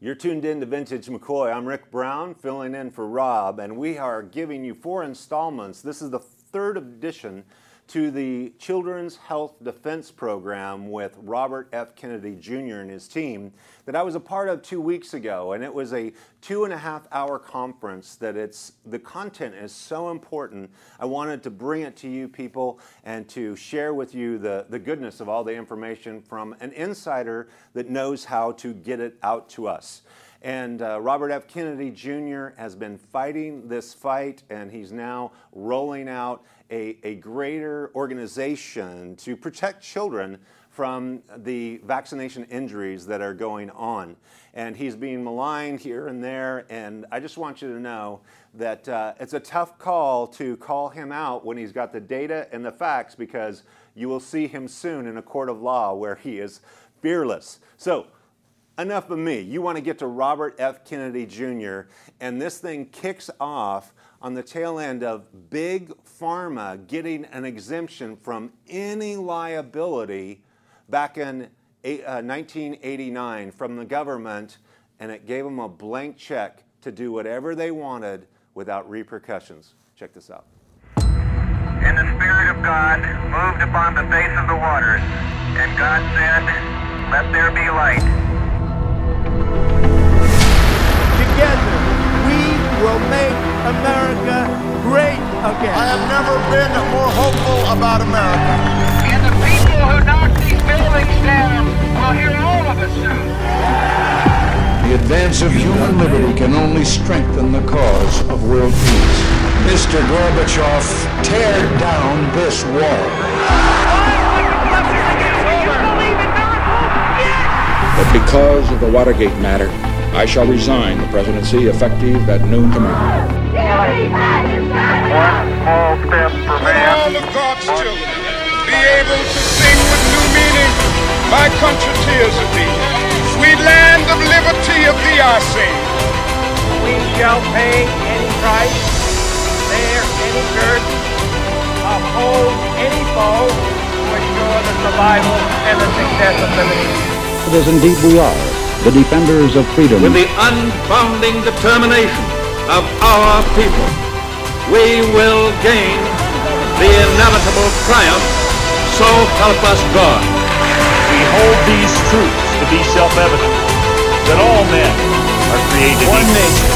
You're tuned in to Vintage McCoy. I'm Rick Brown, filling in for Rob, and we are giving you four installments. This is the third edition to the Children's Health Defense Program with Robert F. Kennedy Jr. and his team that I was a part of two weeks ago. And it was a two and a half hour conference that it's the content is so important. I wanted to bring it to you people and to share with you the, the goodness of all the information from an insider that knows how to get it out to us. And uh, Robert F. Kennedy Jr. has been fighting this fight, and he's now rolling out a, a greater organization to protect children from the vaccination injuries that are going on. And he's being maligned here and there, and I just want you to know that uh, it's a tough call to call him out when he's got the data and the facts because you will see him soon in a court of law where he is fearless. So, enough of me. You want to get to Robert F. Kennedy Jr., and this thing kicks off on the tail end of big pharma getting an exemption from any liability back in uh, 1989 from the government, and it gave them a blank check to do whatever they wanted without repercussions. Check this out. And the Spirit of God moved upon the face of the waters, and God said, Let there be light. Together, we will make America great again. I have never been more hopeful about America. And the people who knock these buildings down will hear all of us soon. The advance of human liberty can only strengthen the cause of world peace. Mr. Gorbachev, tear down this wall. But because of the Watergate matter, I shall resign the presidency effective at noon tomorrow. One small step for man. All of God's children be able to sing with new meaning. My country tears of thee. Sweet land of liberty of thee I sing. We shall pay any price, bear any curse, oppose any foe to ensure the survival and the success of liberty. As indeed we are, the defenders of freedom. With the unbounding determination of our people, we will gain the inevitable triumph, so help us God. We hold these truths to be self-evident, that all men are created one equal, nation,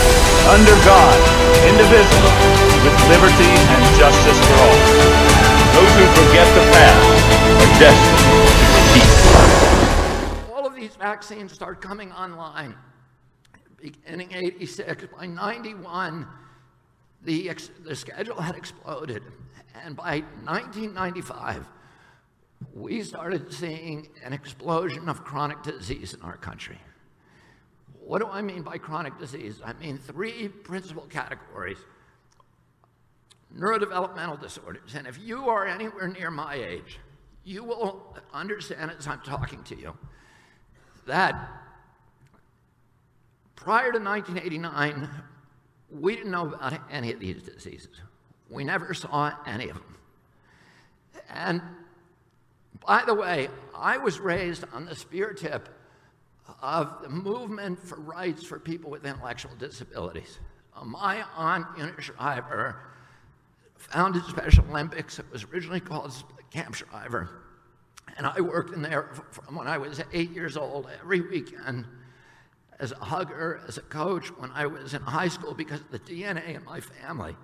under God, indivisible, with liberty and justice for all. Those who forget the past are destined to repeat. Vaccines start coming online beginning 86. By 91, the, the schedule had exploded. And by 1995, we started seeing an explosion of chronic disease in our country. What do I mean by chronic disease? I mean three principal categories neurodevelopmental disorders. And if you are anywhere near my age, you will understand as I'm talking to you that prior to 1989, we didn't know about any of these diseases. We never saw any of them. And by the way, I was raised on the spear tip of the movement for rights for people with intellectual disabilities. My aunt, Eunice Shriver, founded Special Olympics. It was originally called Camp Shriver. And I worked in there from when I was eight years old every weekend as a hugger, as a coach, when I was in high school, because the DNA in my family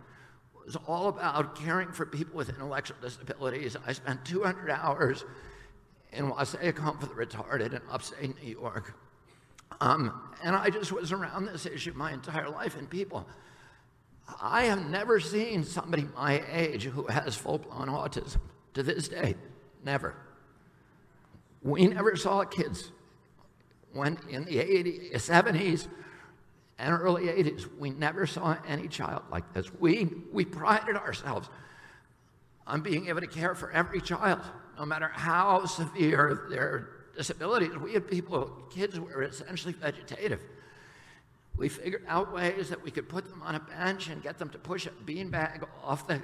was all about caring for people with intellectual disabilities. I spent 200 hours in Wassaic Home for the Retarded in upstate New York. Um, and I just was around this issue my entire life. And people, I have never seen somebody my age who has full blown autism to this day. Never. We never saw kids when in the 80s, 70s and early 80s, we never saw any child like this. We, we prided ourselves on being able to care for every child, no matter how severe their disabilities. We had people, kids who were essentially vegetative. We figured out ways that we could put them on a bench and get them to push a beanbag off the,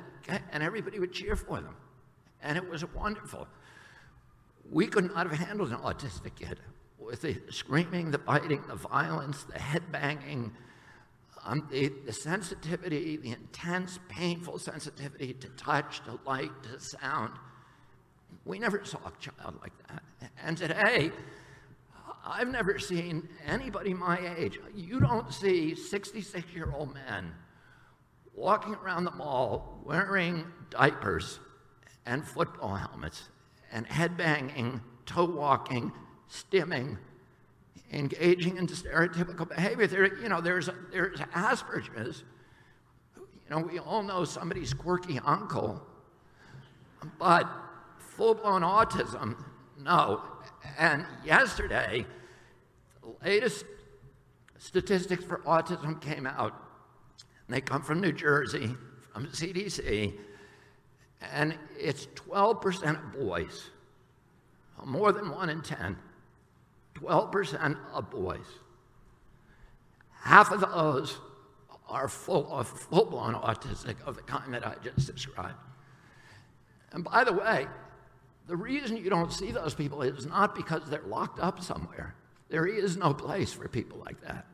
and everybody would cheer for them. And it was wonderful. We could not have handled an autistic kid. with the screaming, the biting, the violence, the head banging, um, the, the sensitivity, the intense, painful sensitivity to touch, to light, to sound. We never saw a child like that. And today, I've never seen anybody my age. You don't see 66 year old men walking around the mall wearing diapers and football helmets and headbanging, toe walking, stimming, engaging in stereotypical behavior. There, you know, there's, there's Asperger's. You know, we all know somebody's quirky uncle, but full-blown autism, no. And yesterday, the latest statistics for autism came out. They come from New Jersey, from CDC, and it's 12% of boys, more than one in 10. 12% of boys. Half of those are full of full-blown autistic of the kind that I just described. And by the way, the reason you don't see those people is not because they're locked up somewhere. There is no place for people like that.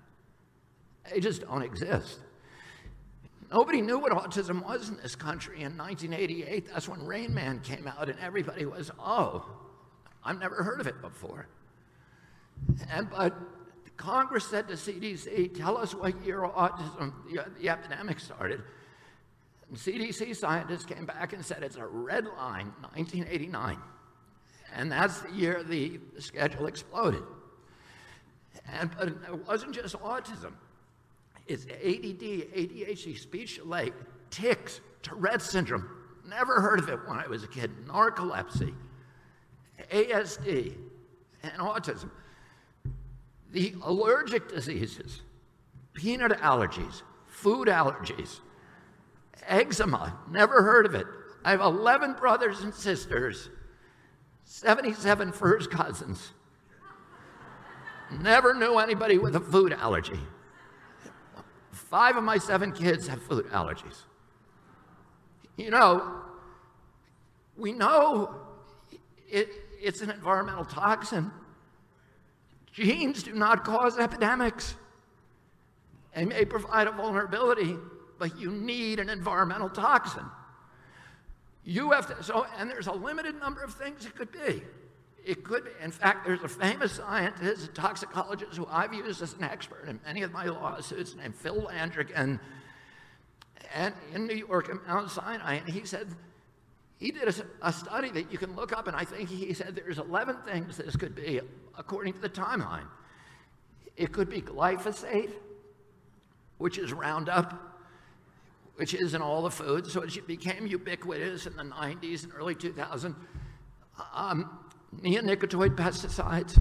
They just don't exist. Nobody knew what autism was in this country in 1988. That's when Rain Man came out, and everybody was, oh, I've never heard of it before. And, but Congress said to CDC, tell us what year autism, the, the epidemic started. And CDC scientists came back and said it's a red line, 1989. And that's the year the, the schedule exploded. And, but it wasn't just autism. It's ADD, ADHD, speech delay, tics, Tourette syndrome. Never heard of it when I was a kid. Narcolepsy, ASD, and autism. The allergic diseases, peanut allergies, food allergies, eczema, never heard of it. I have 11 brothers and sisters, 77 first cousins. Never knew anybody with a food allergy. Five of my seven kids have food allergies. You know, we know it, it's an environmental toxin. Genes do not cause epidemics. They may provide a vulnerability, but you need an environmental toxin. You have to, so, and there's a limited number of things it could be. It could in fact, there's a famous scientist, a toxicologist who I've used as an expert in many of my lawsuits named Phil Landrigan, and, in New York at Mount Sinai, and he said, he did a, a, study that you can look up, and I think he said there's 11 things this could be, according to the timeline. It could be glyphosate, which is Roundup, which is in all the foods, so it became ubiquitous in the 90s and early 2000s. Um, neonicotinoid pesticides,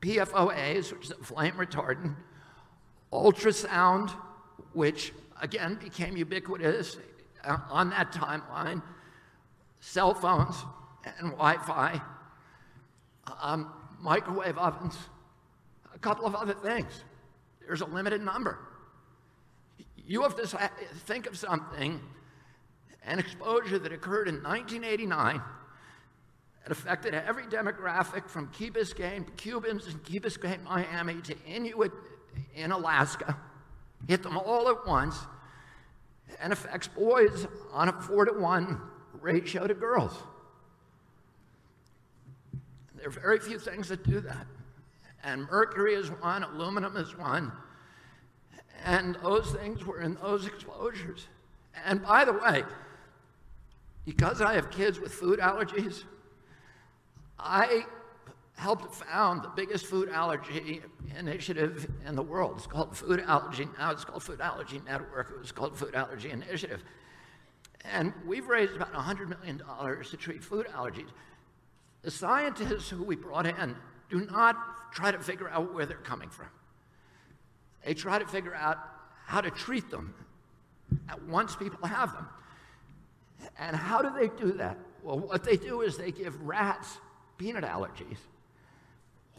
PFOAs, which is a flame retardant, ultrasound, which again became ubiquitous uh, on that timeline, cell phones and Wi-Fi, um, microwave ovens, a couple of other things. There's a limited number. You have to think of something, an exposure that occurred in 1989 that affected every demographic from Key Biscayne, Cubans in Key Biscayne, Miami, to Inuit in Alaska, hit them all at once, and affects boys on a four to one ratio to girls. There are very few things that do that. And mercury is one, aluminum is one. And those things were in those exposures. And by the way, because I have kids with food allergies, I helped found the biggest food allergy initiative in the world. It's called Food Allergy. Now it's called Food Allergy Network. It was called Food Allergy Initiative. And we've raised about $100 million to treat food allergies. The scientists who we brought in do not try to figure out where they're coming from. They try to figure out how to treat them once people have them. And how do they do that? Well, what they do is they give rats peanut allergies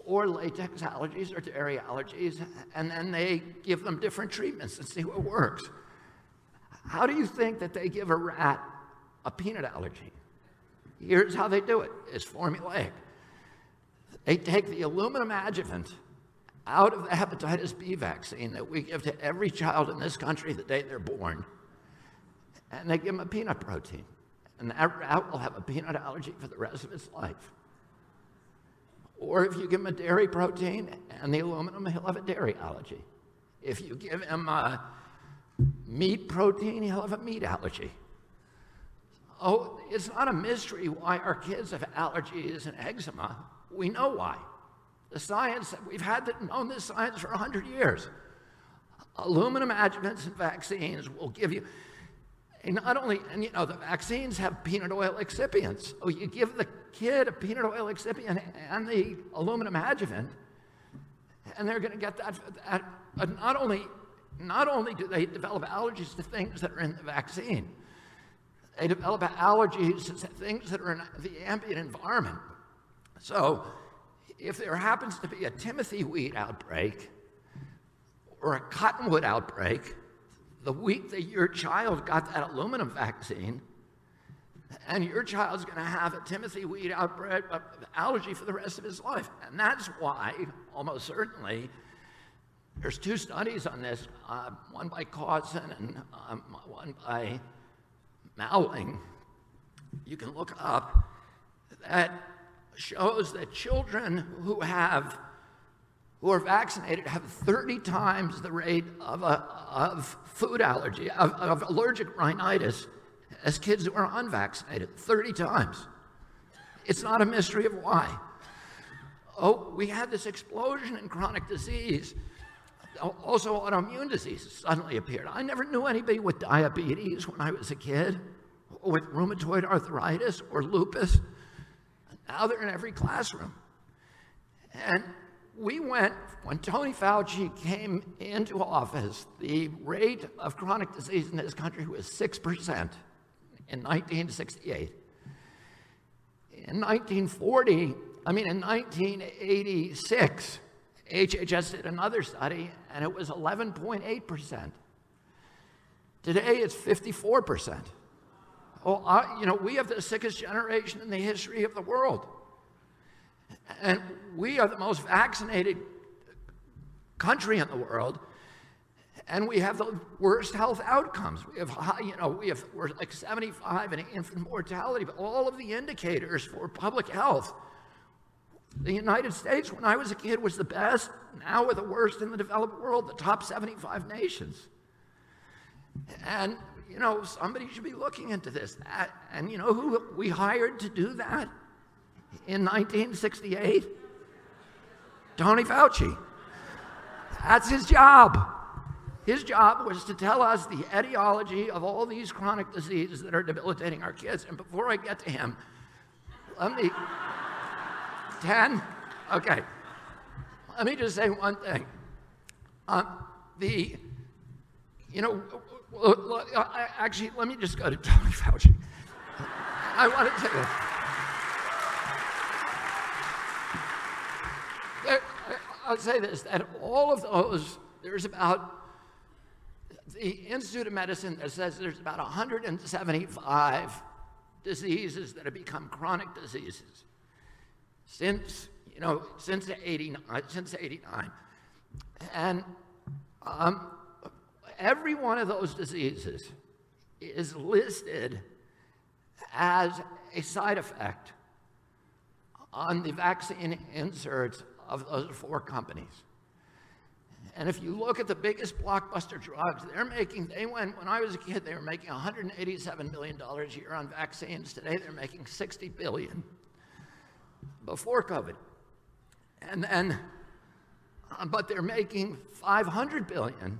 or latex allergies or dairy allergies, and then they give them different treatments and see what works. How do you think that they give a rat a peanut allergy? Here's how they do it it's formulaic. They take the aluminum adjuvant out of the hepatitis B vaccine that we give to every child in this country the day they're born, and they give them a peanut protein. And that rat will have a peanut allergy for the rest of its life. Or if you give him a dairy protein and the aluminum, he'll have a dairy allergy. If you give him a meat protein, he'll have a meat allergy. Oh, it's not a mystery why our kids have allergies and eczema. We know why. The science, we've had known this science for 100 years. Aluminum adjuvants and vaccines will give you, and not only, and you know, the vaccines have peanut oil excipients. Oh, you give the kid a peanut oil excipient and the aluminum adjuvant, and they're going to get that, that. But not only, not only do they develop allergies to things that are in the vaccine, they develop allergies to things that are in the ambient environment. So, if there happens to be a Timothy weed outbreak or a cottonwood outbreak, the week that your child got that aluminum vaccine, and your child's going to have a Timothy weed outbreak allergy for the rest of his life. And that's why, almost certainly, there's two studies on this, uh, one by Causon and um, one by Mowling. You can look up that shows that children who have who are vaccinated have 30 times the rate of, a, of food allergy, of, of allergic rhinitis, as kids who are unvaccinated, 30 times. It's not a mystery of why. Oh, we had this explosion in chronic disease. Also, autoimmune diseases suddenly appeared. I never knew anybody with diabetes when I was a kid, with rheumatoid arthritis or lupus. Now they're in every classroom. And we went, when Tony Fauci came into office, the rate of chronic disease in this country was 6% in 1968. In 1940, I mean, in 1986, HHS did another study, and it was 11.8%. Today, it's 54%. Oh, I, you know, we have the sickest generation in the history of the world. And we are the most vaccinated country in the world, and we have the worst health outcomes. We have high, you know, we have, we're like 75 in infant mortality, but all of the indicators for public health. The United States, when I was a kid, was the best. Now we're the worst in the developed world, the top 75 nations. And, you know, somebody should be looking into this. And you know who we hired to do that? In 1968? Tony Fauci. That's his job. His job was to tell us the etiology of all these chronic diseases that are debilitating our kids. And before I get to him, let me. 10? Okay. Let me just say one thing. Um, the, you know, actually, let me just go to Tony Fauci. I want to tell you. I'll say this that all of those, there's about the Institute of Medicine that says there's about 175 diseases that have become chronic diseases since you know since 89 since 89 and um, every one of those diseases is listed as a side effect on the vaccine inserts of those four companies. And if you look at the biggest blockbuster drugs, they're making, they went, when I was a kid, they were making $187 million a year on vaccines. Today, they're making 60 billion before COVID. And then, uh, but they're making 500 billion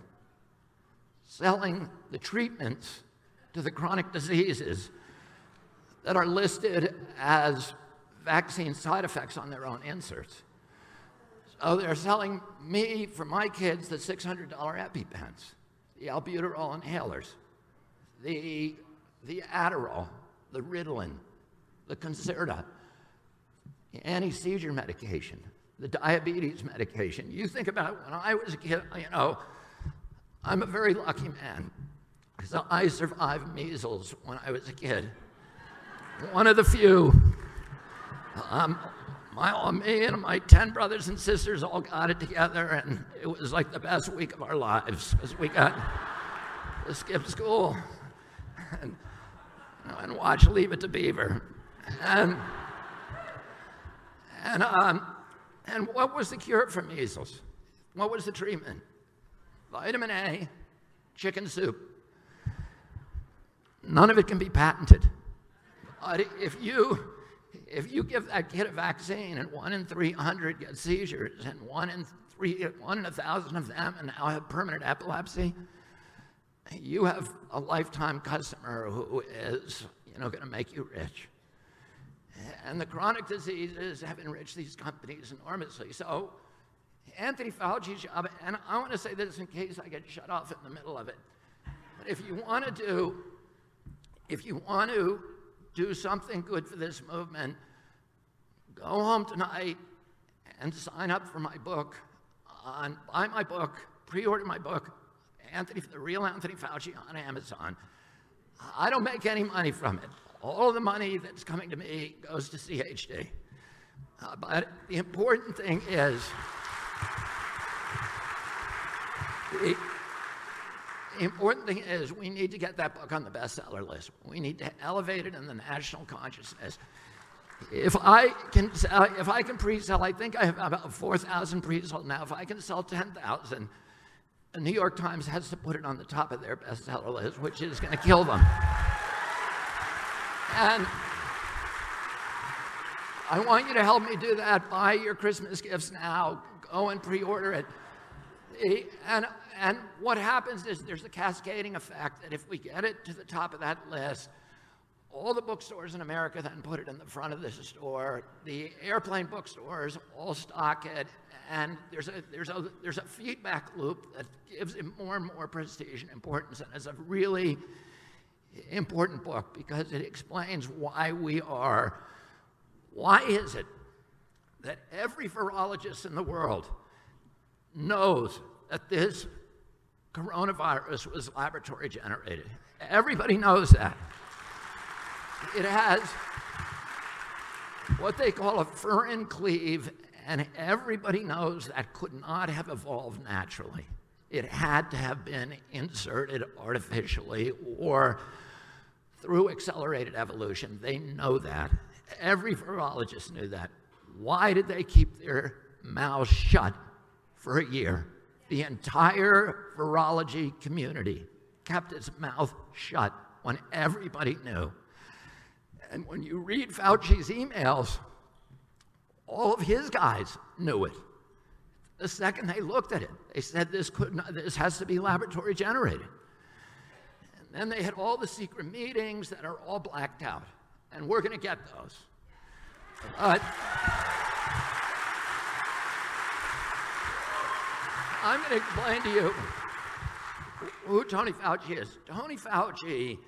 selling the treatments to the chronic diseases that are listed as vaccine side effects on their own inserts. Oh, they're selling me, for my kids, the $600 EpiPens, the albuterol inhalers, the, the Adderall, the Ritalin, the Concerta, the anti-seizure medication, the diabetes medication. You think about it when I was a kid, you know, I'm a very lucky man because I survived measles when I was a kid. One of the few. Um, my, me and my 10 brothers and sisters all got it together, and it was like the best week of our lives because we got to skip school and, you know, and watch Leave It to Beaver. And, and, um, and what was the cure for measles? What was the treatment? Vitamin A, chicken soup. None of it can be patented. But if you if you give that kid a vaccine and one in 300 get seizures and one in three, one in a thousand of them and now have permanent epilepsy, you have a lifetime customer who is, you know, going to make you rich. And the chronic diseases have enriched these companies enormously. So Anthony Fauci's job, and I want to say this in case I get shut off in the middle of it. But if you want to do, if you want to do something good for this movement, go home tonight and sign up for my book on buy my book, pre-order my book, Anthony, the real Anthony Fauci on Amazon. I don't make any money from it. All the money that's coming to me goes to CHD. Uh, but the important thing is the, the important thing is we need to get that book on the bestseller list. We need to elevate it in the national consciousness. If I can, sell, if I can pre-sell, I think I have about 4,000 pre-sold now. If I can sell 10,000, the New York Times has to put it on the top of their bestseller list, which is going to kill them. And I want you to help me do that. Buy your Christmas gifts now. Go and pre-order it. And and what happens is there's a cascading effect that if we get it to the top of that list, all the bookstores in America then put it in the front of the store. The airplane bookstores all stock it, and there's a there's a there's a feedback loop that gives it more and more prestige and importance, and it's a really important book because it explains why we are. Why is it that every virologist in the world knows that this coronavirus was laboratory generated. Everybody knows that. It has what they call a furin cleave, and everybody knows that could not have evolved naturally. It had to have been inserted artificially or through accelerated evolution. They know that. Every virologist knew that. Why did they keep their mouths shut for a year? The entire virology community kept its mouth shut when everybody knew. And when you read Fauci's emails, all of his guys knew it. The second they looked at it, they said this, could not, this has to be laboratory generated. And then they had all the secret meetings that are all blacked out. And we're going to get those. But. I'm going to explain to you who Tony Fauci is. Tony Fauci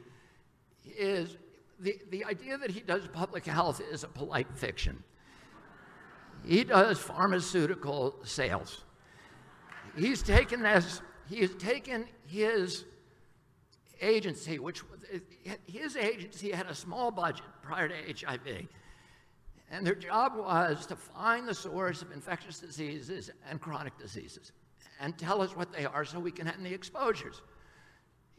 is the, the idea that he does public health is a polite fiction. He does pharmaceutical sales. He's taken this, he has taken his agency, which his agency had a small budget prior to HIV. And their job was to find the source of infectious diseases and chronic diseases and tell us what they are so we can end the exposures.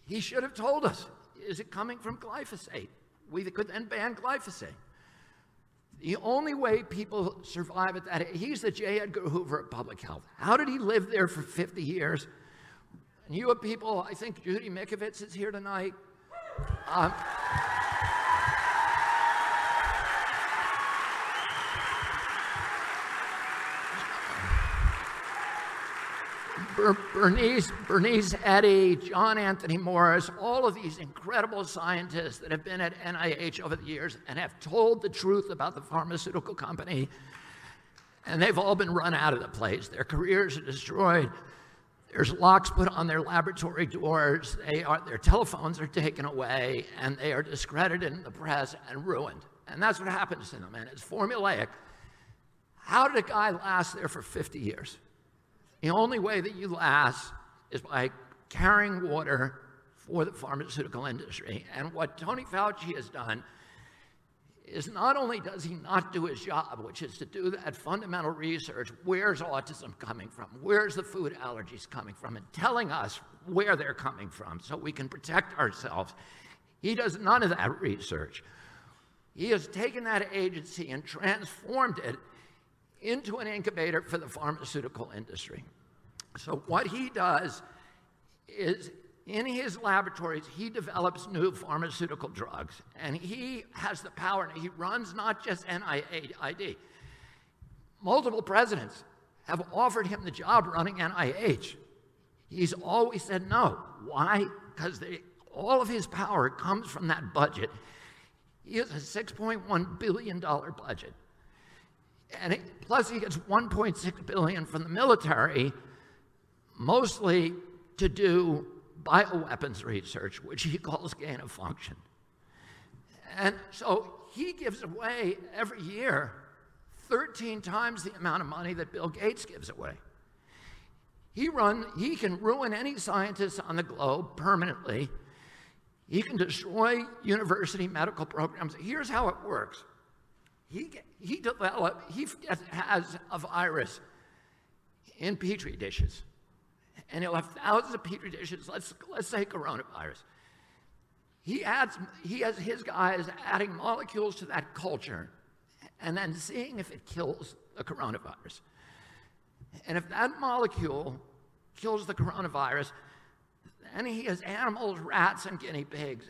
He should have told us is it coming from glyphosate? We could then ban glyphosate. The only way people survive at that, he's the J. Edgar Hoover of public health. How did he live there for 50 years? And you have people, I think Judy Mikovits is here tonight. Um, Bernice, Bernice Eddy, John Anthony Morris, all of these incredible scientists that have been at NIH over the years and have told the truth about the pharmaceutical company, and they've all been run out of the place. Their careers are destroyed. There's locks put on their laboratory doors. They are, their telephones are taken away, and they are discredited in the press and ruined. And that's what happens to them, and it's formulaic. How did a guy last there for 50 years? The only way that you last is by carrying water for the pharmaceutical industry. And what Tony Fauci has done is not only does he not do his job, which is to do that fundamental research where's autism coming from, where's the food allergies coming from, and telling us where they're coming from so we can protect ourselves. He does none of that research. He has taken that agency and transformed it into an incubator for the pharmaceutical industry. So, what he does is in his laboratories, he develops new pharmaceutical drugs, and he has the power. and He runs not just NIAID. Multiple presidents have offered him the job running NIH. He's always said no. Why? Because all of his power comes from that budget. He has a $6.1 billion budget. And it, plus he gets 1.6 billion from the military, mostly to do bioweapons research, which he calls gain of function. And so he gives away every year 13 times the amount of money that Bill Gates gives away. He, run, he can ruin any scientist on the globe permanently. He can destroy university medical programs. Here's how it works. He, he developed, he has a virus in petri dishes and he'll have thousands of petri dishes. Let's, let's say coronavirus. He, adds, he has his guys adding molecules to that culture and then seeing if it kills the coronavirus. And if that molecule kills the coronavirus, then he has animals, rats, and guinea pigs,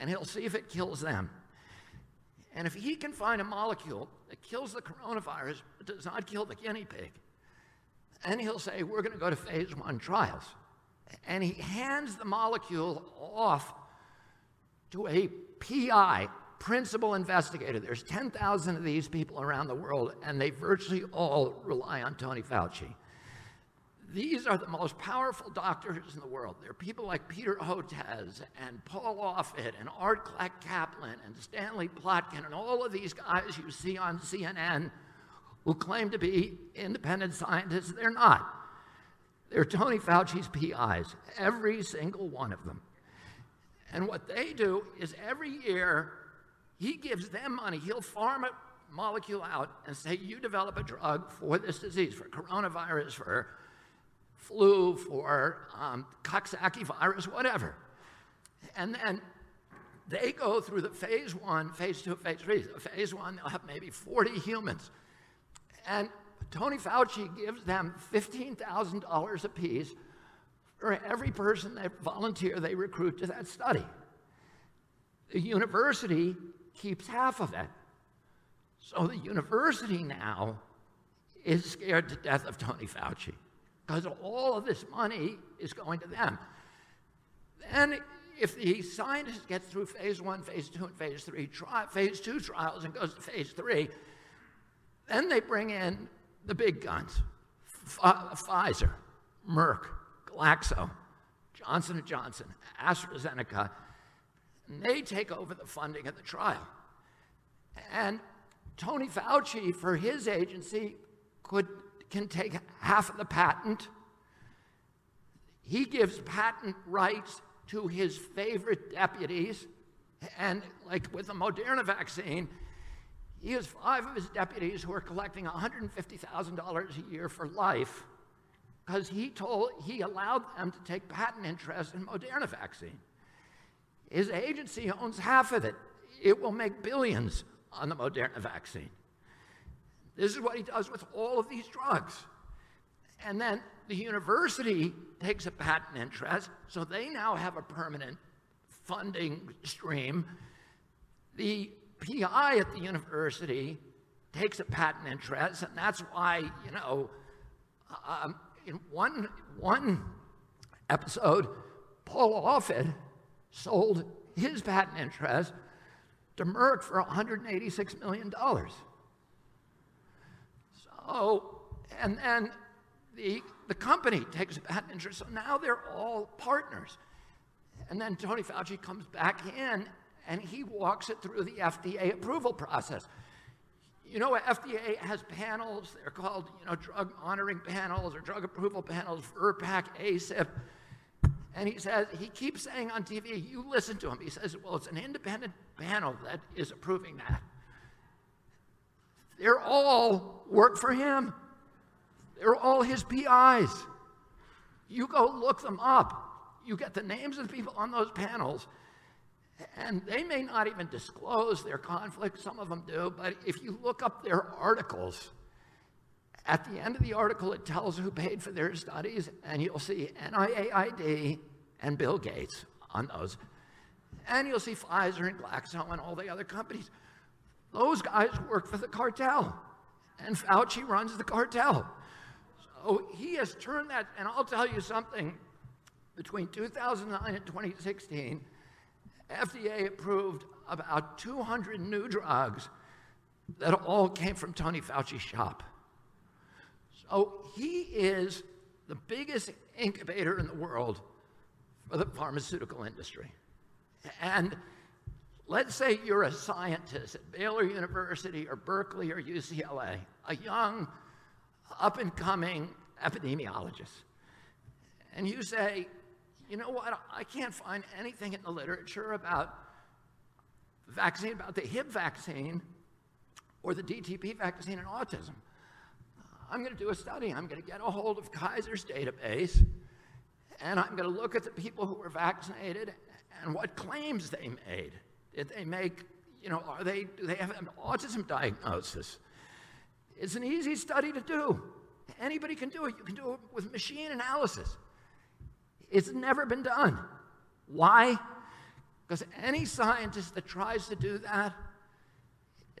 and he'll see if it kills them. And if he can find a molecule that kills the coronavirus but does not kill the guinea pig, then he'll say, We're going to go to phase one trials. And he hands the molecule off to a PI, principal investigator. There's 10,000 of these people around the world, and they virtually all rely on Tony Fauci. These are the most powerful doctors in the world. They're people like Peter Hotez and Paul Offit and Art Caplan and Stanley Plotkin and all of these guys you see on CNN who claim to be independent scientists. They're not. They're Tony Fauci's PIs, every single one of them. And what they do is every year he gives them money. He'll farm a molecule out and say, You develop a drug for this disease, for coronavirus, for flu, for um, Coxsackie virus, whatever. And then they go through the phase one, phase two, phase three. Phase one, they'll have maybe 40 humans. And Tony Fauci gives them $15,000 apiece for every person they volunteer they recruit to that study. The university keeps half of it. So the university now is scared to death of Tony Fauci because all of this money is going to them. Then, if the scientist gets through phase one, phase two, and phase three, tri- phase two trials and goes to phase three, then they bring in the big guns Pfizer, Merck, Glaxo, Johnson & Johnson, AstraZeneca, and they take over the funding of the trial. And Tony Fauci, for his agency, could, can take half of the patent. He gives patent rights to his favorite deputies. And like with the Moderna vaccine, he has five of his deputies who are collecting $150,000 a year for life because he told he allowed them to take patent interest in Moderna vaccine. His agency owns half of it. It will make billions on the Moderna vaccine. This is what he does with all of these drugs. And then the university takes a patent interest, so they now have a permanent funding stream. The PI at the university takes a patent interest, and that's why, you know, um, in one, one episode, Paul Offit sold his patent interest to Merck for $186 million. So, and then the, the company takes patent interest, so now they're all partners. And then Tony Fauci comes back in and he walks it through the FDA approval process. You know, FDA has panels. They're called, you know, drug monitoring panels or drug approval panels, VRBPAC, ACIP. And he says, he keeps saying on TV, you listen to him. He says, well, it's an independent panel that is approving that. They're all work for him. They're all his PIs. You go look them up. You get the names of the people on those panels, and they may not even disclose their conflict. Some of them do, but if you look up their articles, at the end of the article, it tells who paid for their studies, and you'll see NIAID and Bill Gates on those. And you'll see Pfizer and Glaxo and all the other companies. Those guys work for the cartel, and Fauci runs the cartel. So he has turned that, and I'll tell you something between 2009 and 2016, FDA approved about 200 new drugs that all came from Tony Fauci's shop. So he is the biggest incubator in the world for the pharmaceutical industry. And let's say you're a scientist at Baylor University or Berkeley or UCLA, a young, up and coming epidemiologist. And you say, you know what, I can't find anything in the literature about vaccine, about the Hib vaccine or the DTP vaccine in autism. I'm going to do a study. I'm going to get a hold of Kaiser's database, and I'm going to look at the people who were vaccinated and what claims they made. Did they make, you know, are they, do they have an autism diagnosis? It's an easy study to do. Anybody can do it. You can do it with machine analysis. It's never been done. Why? Because any scientist that tries to do that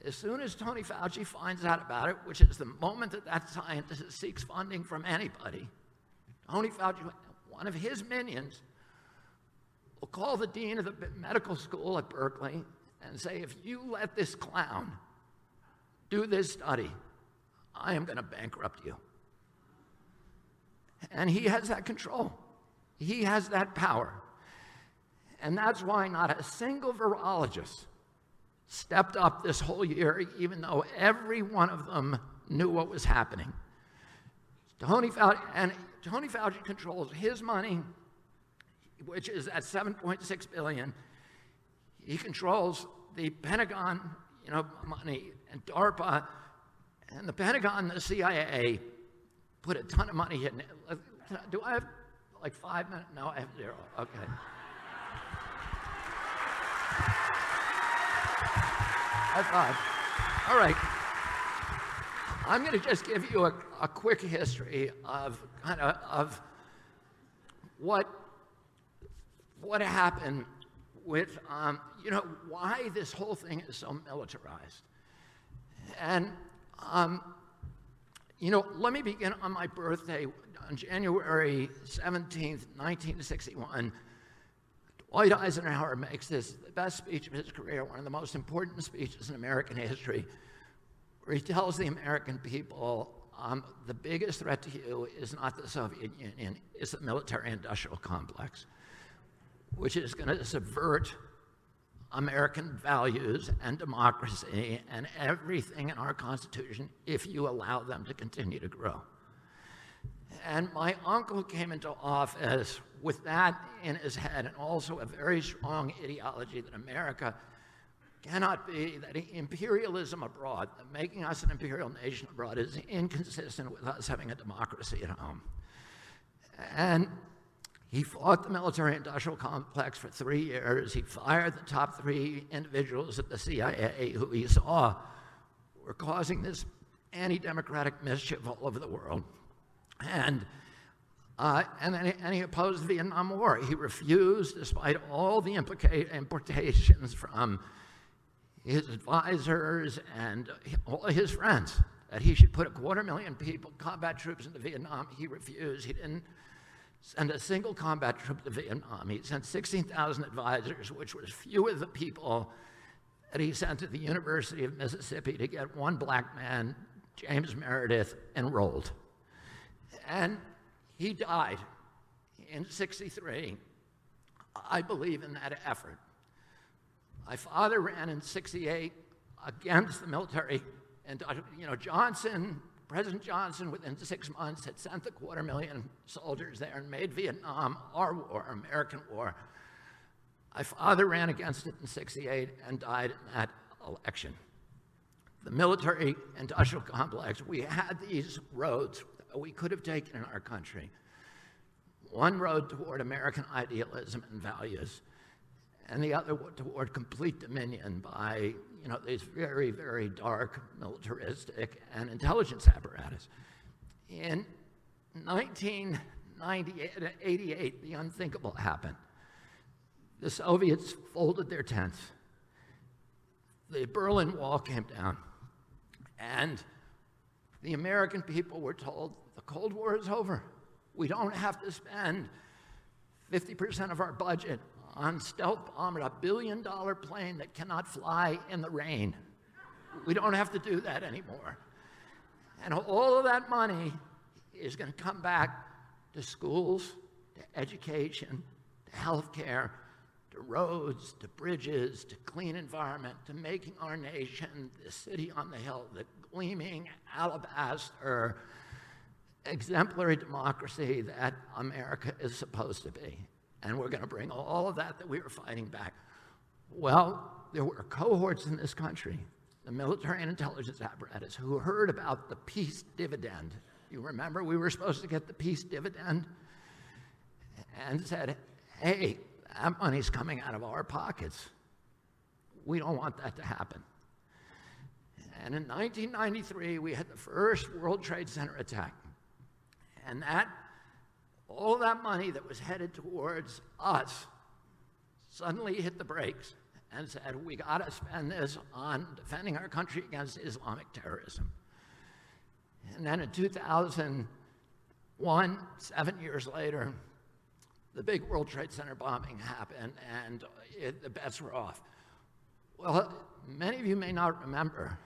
as soon as Tony Fauci finds out about it, which is the moment that that scientist seeks funding from anybody, Tony Fauci, one of his minions, will call the dean of the medical school at Berkeley and say, if you let this clown do this study, I am going to bankrupt you. And he has that control. He has that power. And that's why not a single virologist stepped up this whole year, even though every one of them knew what was happening. Tony Fauci, and Tony Fauci controls his money, which is at 7.6 billion. He controls the Pentagon, you know, money and DARPA, and the Pentagon, the CIA, put a ton of money in. It. Do I have like five minutes? No, I have zero. Okay. High five. All right. I'm going to just give you a, a quick history of kind of, of what, what happened with, um, you know, why this whole thing is so militarized. And, um, you know, let me begin on my birthday on January 17th, 1961. Dwight Eisenhower makes this the best speech of his career, one of the most important speeches in American history, where he tells the American people um, the biggest threat to you is not the Soviet Union, it's the military industrial complex, which is going to subvert American values and democracy and everything in our Constitution if you allow them to continue to grow. And my uncle came into office with that in his head and also a very strong ideology that America cannot be, that imperialism abroad, that making us an imperial nation abroad is inconsistent with us having a democracy at home. And he fought the military industrial complex for three years. He fired the top three individuals at the CIA who he saw were causing this anti democratic mischief all over the world. And, uh, and, he, and he opposed the Vietnam War. He refused, despite all the implica- from his advisors and all his friends, that he should put a quarter million people, combat troops into Vietnam. He refused. He didn't send a single combat troop to Vietnam. He sent 16,000 advisors, which was few of the people that he sent to the University of Mississippi to get one black man, James Meredith, enrolled. And he died in 63. I believe in that effort. My father ran in 68 against the military. And, uh, you know, Johnson, President Johnson, within six months, had sent the quarter million soldiers there and made Vietnam our war, American war. My father ran against it in 68 and died in that election. the military industrial complex, we had these roads that we could have taken in our country. One road toward American idealism and values, and the other toward complete dominion by you know, these very, very dark militaristic and intelligence apparatus. In 1988, the unthinkable happened. The Soviets folded their tents. The Berlin Wall came down. And the American people were told the Cold War is over. We don't have to spend 50% of our budget on stealth bomber, a billion dollar plane that cannot fly in the rain. We don't have to do that anymore. And all of that money is going to come back to schools, to education, to health care, to roads, to bridges, to clean environment, to making our nation the city on the hill, the gleaming alabaster exemplary democracy that America is supposed to be. And we're going to bring all of that that we were fighting back. Well, there were cohorts in this country, the military and intelligence apparatus, who heard about the peace dividend. You remember we were supposed to get the peace dividend? And said, hey, that money's coming out of our pockets. We don't want that to happen. And in 1993, we had the first World Trade Center attack. And that, all that money that was headed towards us suddenly hit the brakes and said, we got to spend this on defending our country against Islamic terrorism. And then in 2001, seven years later, the big World Trade Center bombing happened and it, the bets were off. Well, many of you may not remember,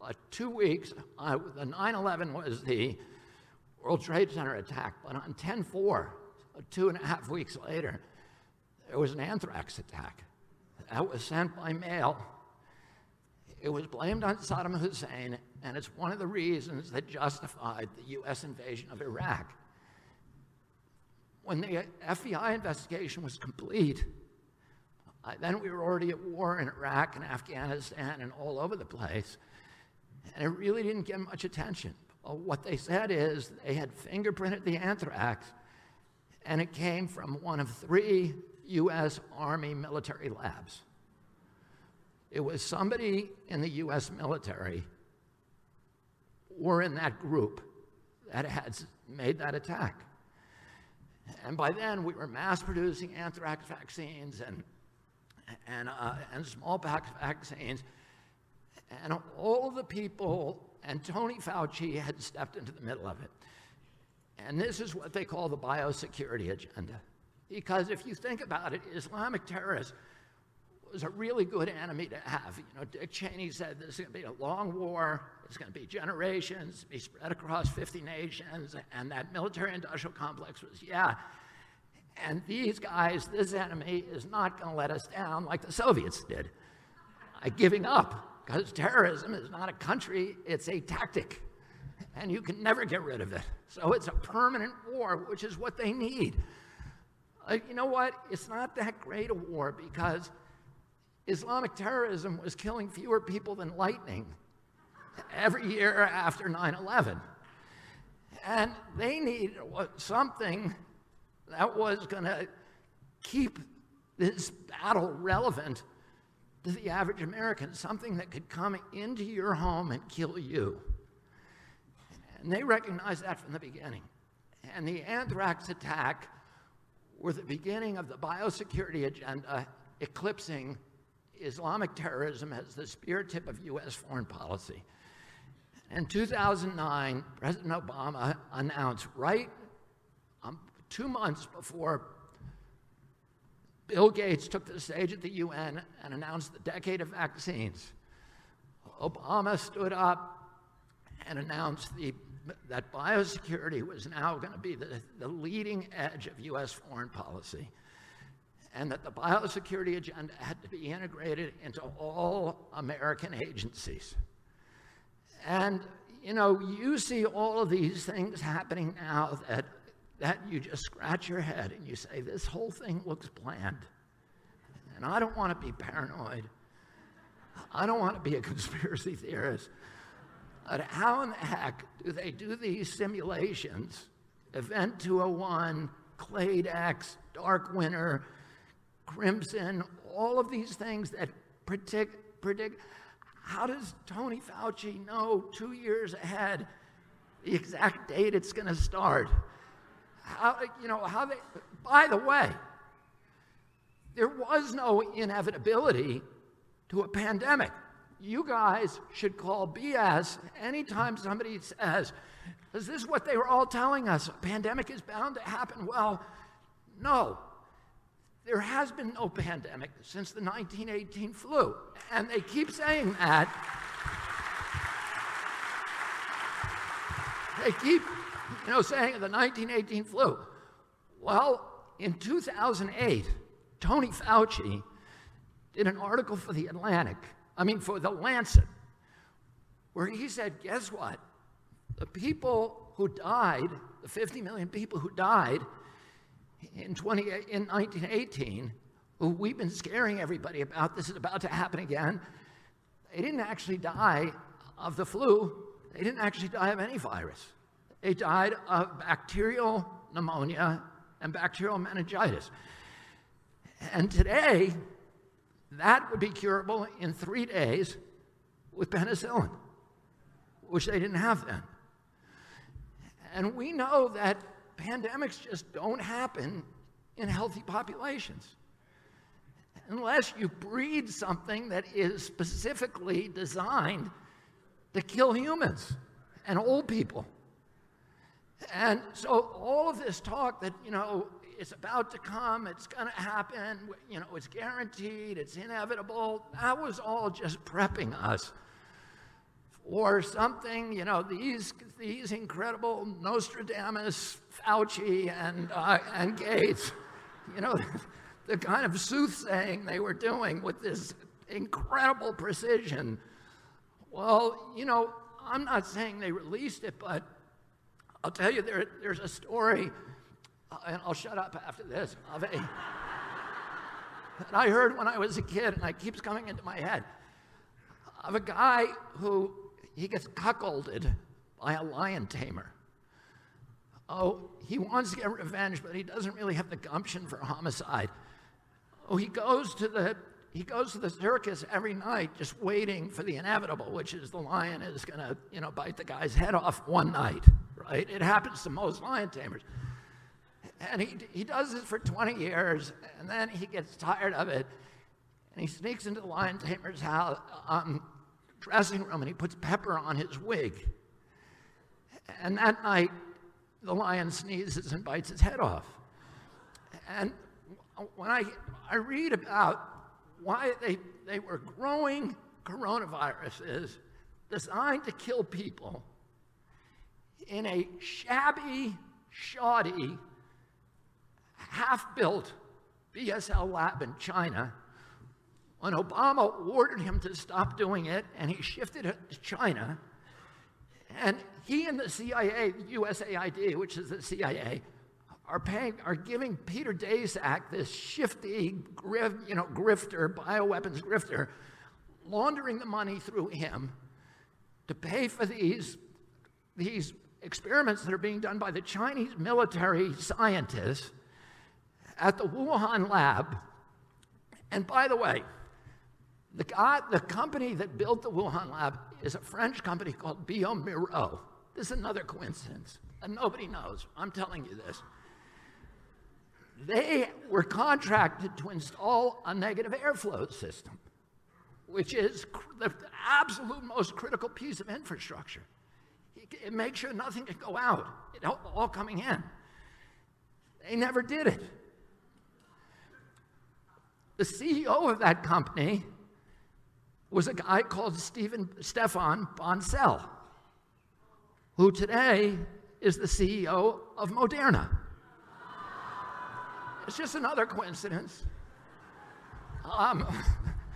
but two weeks, uh, the 9 11 was the World Trade Center attack, but on 10 4, two and a half weeks later, there was an anthrax attack that was sent by mail. It was blamed on Saddam Hussein, and it's one of the reasons that justified the US invasion of Iraq. When the FBI investigation was complete, uh, then we were already at war in Iraq and Afghanistan and all over the place, and it really didn't get much attention. Well, what they said is they had fingerprinted the anthrax, and it came from one of three US Army military labs. It was somebody in the US military or in that group that had made that attack. And by then, we were mass producing anthrax vaccines and, and, uh, and smallpox vaccines. And all of the people, and Tony Fauci had stepped into the middle of it. And this is what they call the biosecurity agenda. Because if you think about it, Islamic terrorists was a really good enemy to have. You know, Dick Cheney said this is going to be a long war, it's going to be generations, be spread across 50 nations, and that military industrial complex was, yeah. And these guys, this enemy, is not going to let us down like the Soviets did by giving up, because terrorism is not a country, it's a tactic. And you can never get rid of it. So it's a permanent war, which is what they need. Uh, you know what? It's not that great a war because Islamic terrorism was killing fewer people than lightning every year after 9 11. And they needed something that was going to keep this battle relevant to the average American, something that could come into your home and kill you. And they recognized that from the beginning. And the anthrax attack were the beginning of the biosecurity agenda eclipsing Islamic terrorism as the spear tip of U.S. foreign policy. In 2009, President Obama announced right um, two months before Bill Gates took the stage at the UN and announced the decade of vaccines. Obama stood up and announced the, that biosecurity was now going to be the, the leading edge of U.S. foreign policy and that the biosecurity agenda had to be integrated into all American agencies. And, you know, you see all of these things happening now that, that you just scratch your head and you say, this whole thing looks planned. And I don't want to be paranoid, I don't want to be a conspiracy theorist, but how in the heck do they do these simulations? Event 201, Clade X, Dark Winter, Crimson, all of these things that predict, predict. How does Tony Fauci know two years ahead the exact date it's going to start? How, you know, how they, by the way, there was no inevitability to a pandemic. You guys should call BS anytime somebody says, is this what they were all telling us? A pandemic is bound to happen. Well, no. There has been no pandemic since the 1918 flu. And they keep saying that. They keep, you know, saying the 1918 flu. Well, in 2008, Tony Fauci did an article for The Atlantic, I mean, for The Lancet, where he said, guess what? The people who died, the 50 million people who died in, 20, in 1918, who we've been scaring everybody about, this is about to happen again, they didn't actually die of the flu. They didn't actually die of any virus. They died of bacterial pneumonia and bacterial meningitis. And today, that would be curable in three days with penicillin, which they didn't have then. And we know that pandemics just don't happen in healthy populations unless you breed something that is specifically designed to kill humans and old people. And so all of this talk that, you know, it's about to come, it's going to happen, you know, it's guaranteed, it's inevitable, that was all just prepping us for something, you know, these, these incredible Nostradamus, Fauci, and, uh, and Gates, you know, the kind of soothsaying they were doing with this incredible precision. Well, you know, I'm not saying they released it, but I'll tell you, there, there's a story, uh, and I'll shut up after this, of a, that I heard when I was a kid, and it keeps coming into my head, of a guy who he gets cuckolded by a lion tamer. Oh, he wants to get revenge, but he doesn't really have the gumption for homicide. Oh, he goes to the he goes to the circus every night just waiting for the inevitable, which is the lion is going to, you know, bite the guy's head off one night, right? It happens to most lion tamers. And he, he does this for 20 years, and then he gets tired of it, and he sneaks into the lion tamer's house, um, dressing room, and he puts pepper on his wig. And that night, the lion sneezes and bites his head off. And when I, I read about why they, they were growing coronaviruses designed to kill people in a shabby, shoddy, half built BSL lab in China. When Obama ordered him to stop doing it and he shifted it to China, and he and the CIA, USAID, which is the CIA, are paying, are giving Peter Daszak, this shifty, grif, you know, grifter, bioweapons grifter, laundering the money through him to pay for these, these experiments that are being done by the Chinese military scientists at the Wuhan lab. And by the way, the, guy, the company that built the Wuhan lab is a French company called bioMérieux. This is another coincidence, and nobody knows. I'm telling you this. They were contracted to install a negative airflow system, which is the absolute most critical piece of infrastructure. It makes sure nothing can go out, it all coming in. They never did it. The CEO of that company was a guy called Stephen Stefan Bancel, who today is the CEO of Moderna. It's just another coincidence. Um,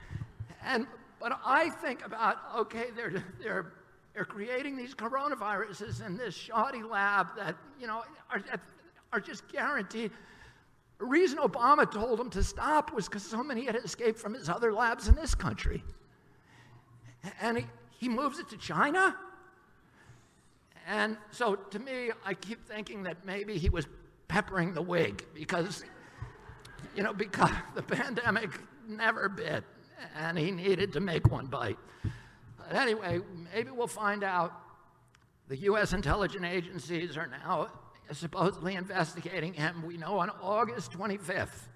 and but I think about okay, they're they're they're creating these coronaviruses in this shoddy lab that you know are are just guaranteed. The reason Obama told him to stop was because so many had escaped from his other labs in this country. And he, he moves it to China? And so to me, I keep thinking that maybe he was peppering the wig because, you know, because the pandemic never bit and he needed to make one bite. But anyway, maybe we'll find out. The U.S. intelligence agencies are now supposedly investigating him, we know, on August 25th.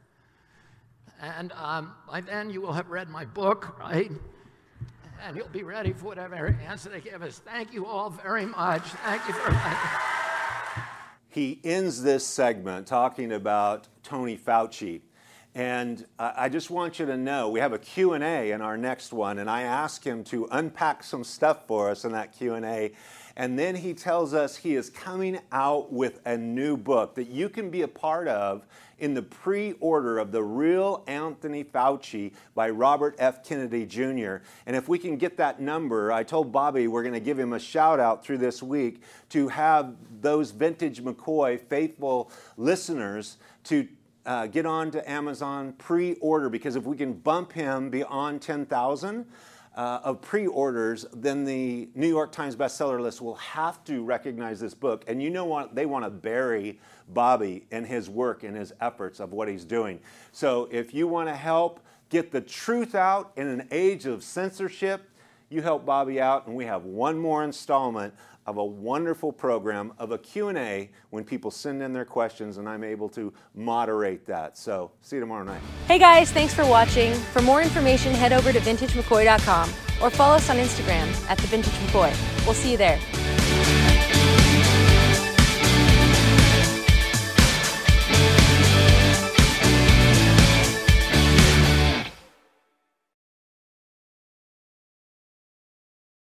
And um, by then you will have read my book, right? And you'll be ready for whatever answer they give us. Thank you all very much. Thank you very much. He ends this segment talking about Tony Fauci. And I just want you to know we have a Q&A in our next one and I asked him to unpack some stuff for us in that Q&A and then he tells us he is coming out with a new book that you can be a part of in the pre order of The Real Anthony Fauci by Robert F. Kennedy Jr. And if we can get that number, I told Bobby we're going to give him a shout out through this week to have those Vintage McCoy faithful listeners to uh, get on to Amazon pre order because if we can bump him beyond 10,000, uh, of pre orders, then the New York Times bestseller list will have to recognize this book. And you know what? They want to bury Bobby and his work and his efforts of what he's doing. So if you want to help get the truth out in an age of censorship, you help Bobby out, and we have one more installment of a wonderful program of a Q&A when people send in their questions and I'm able to moderate that. So, see you tomorrow night. Hey guys, thanks for watching. For more information, head over to vintagemccoy.com or follow us on Instagram at the Vintage McCoy. We'll see you there.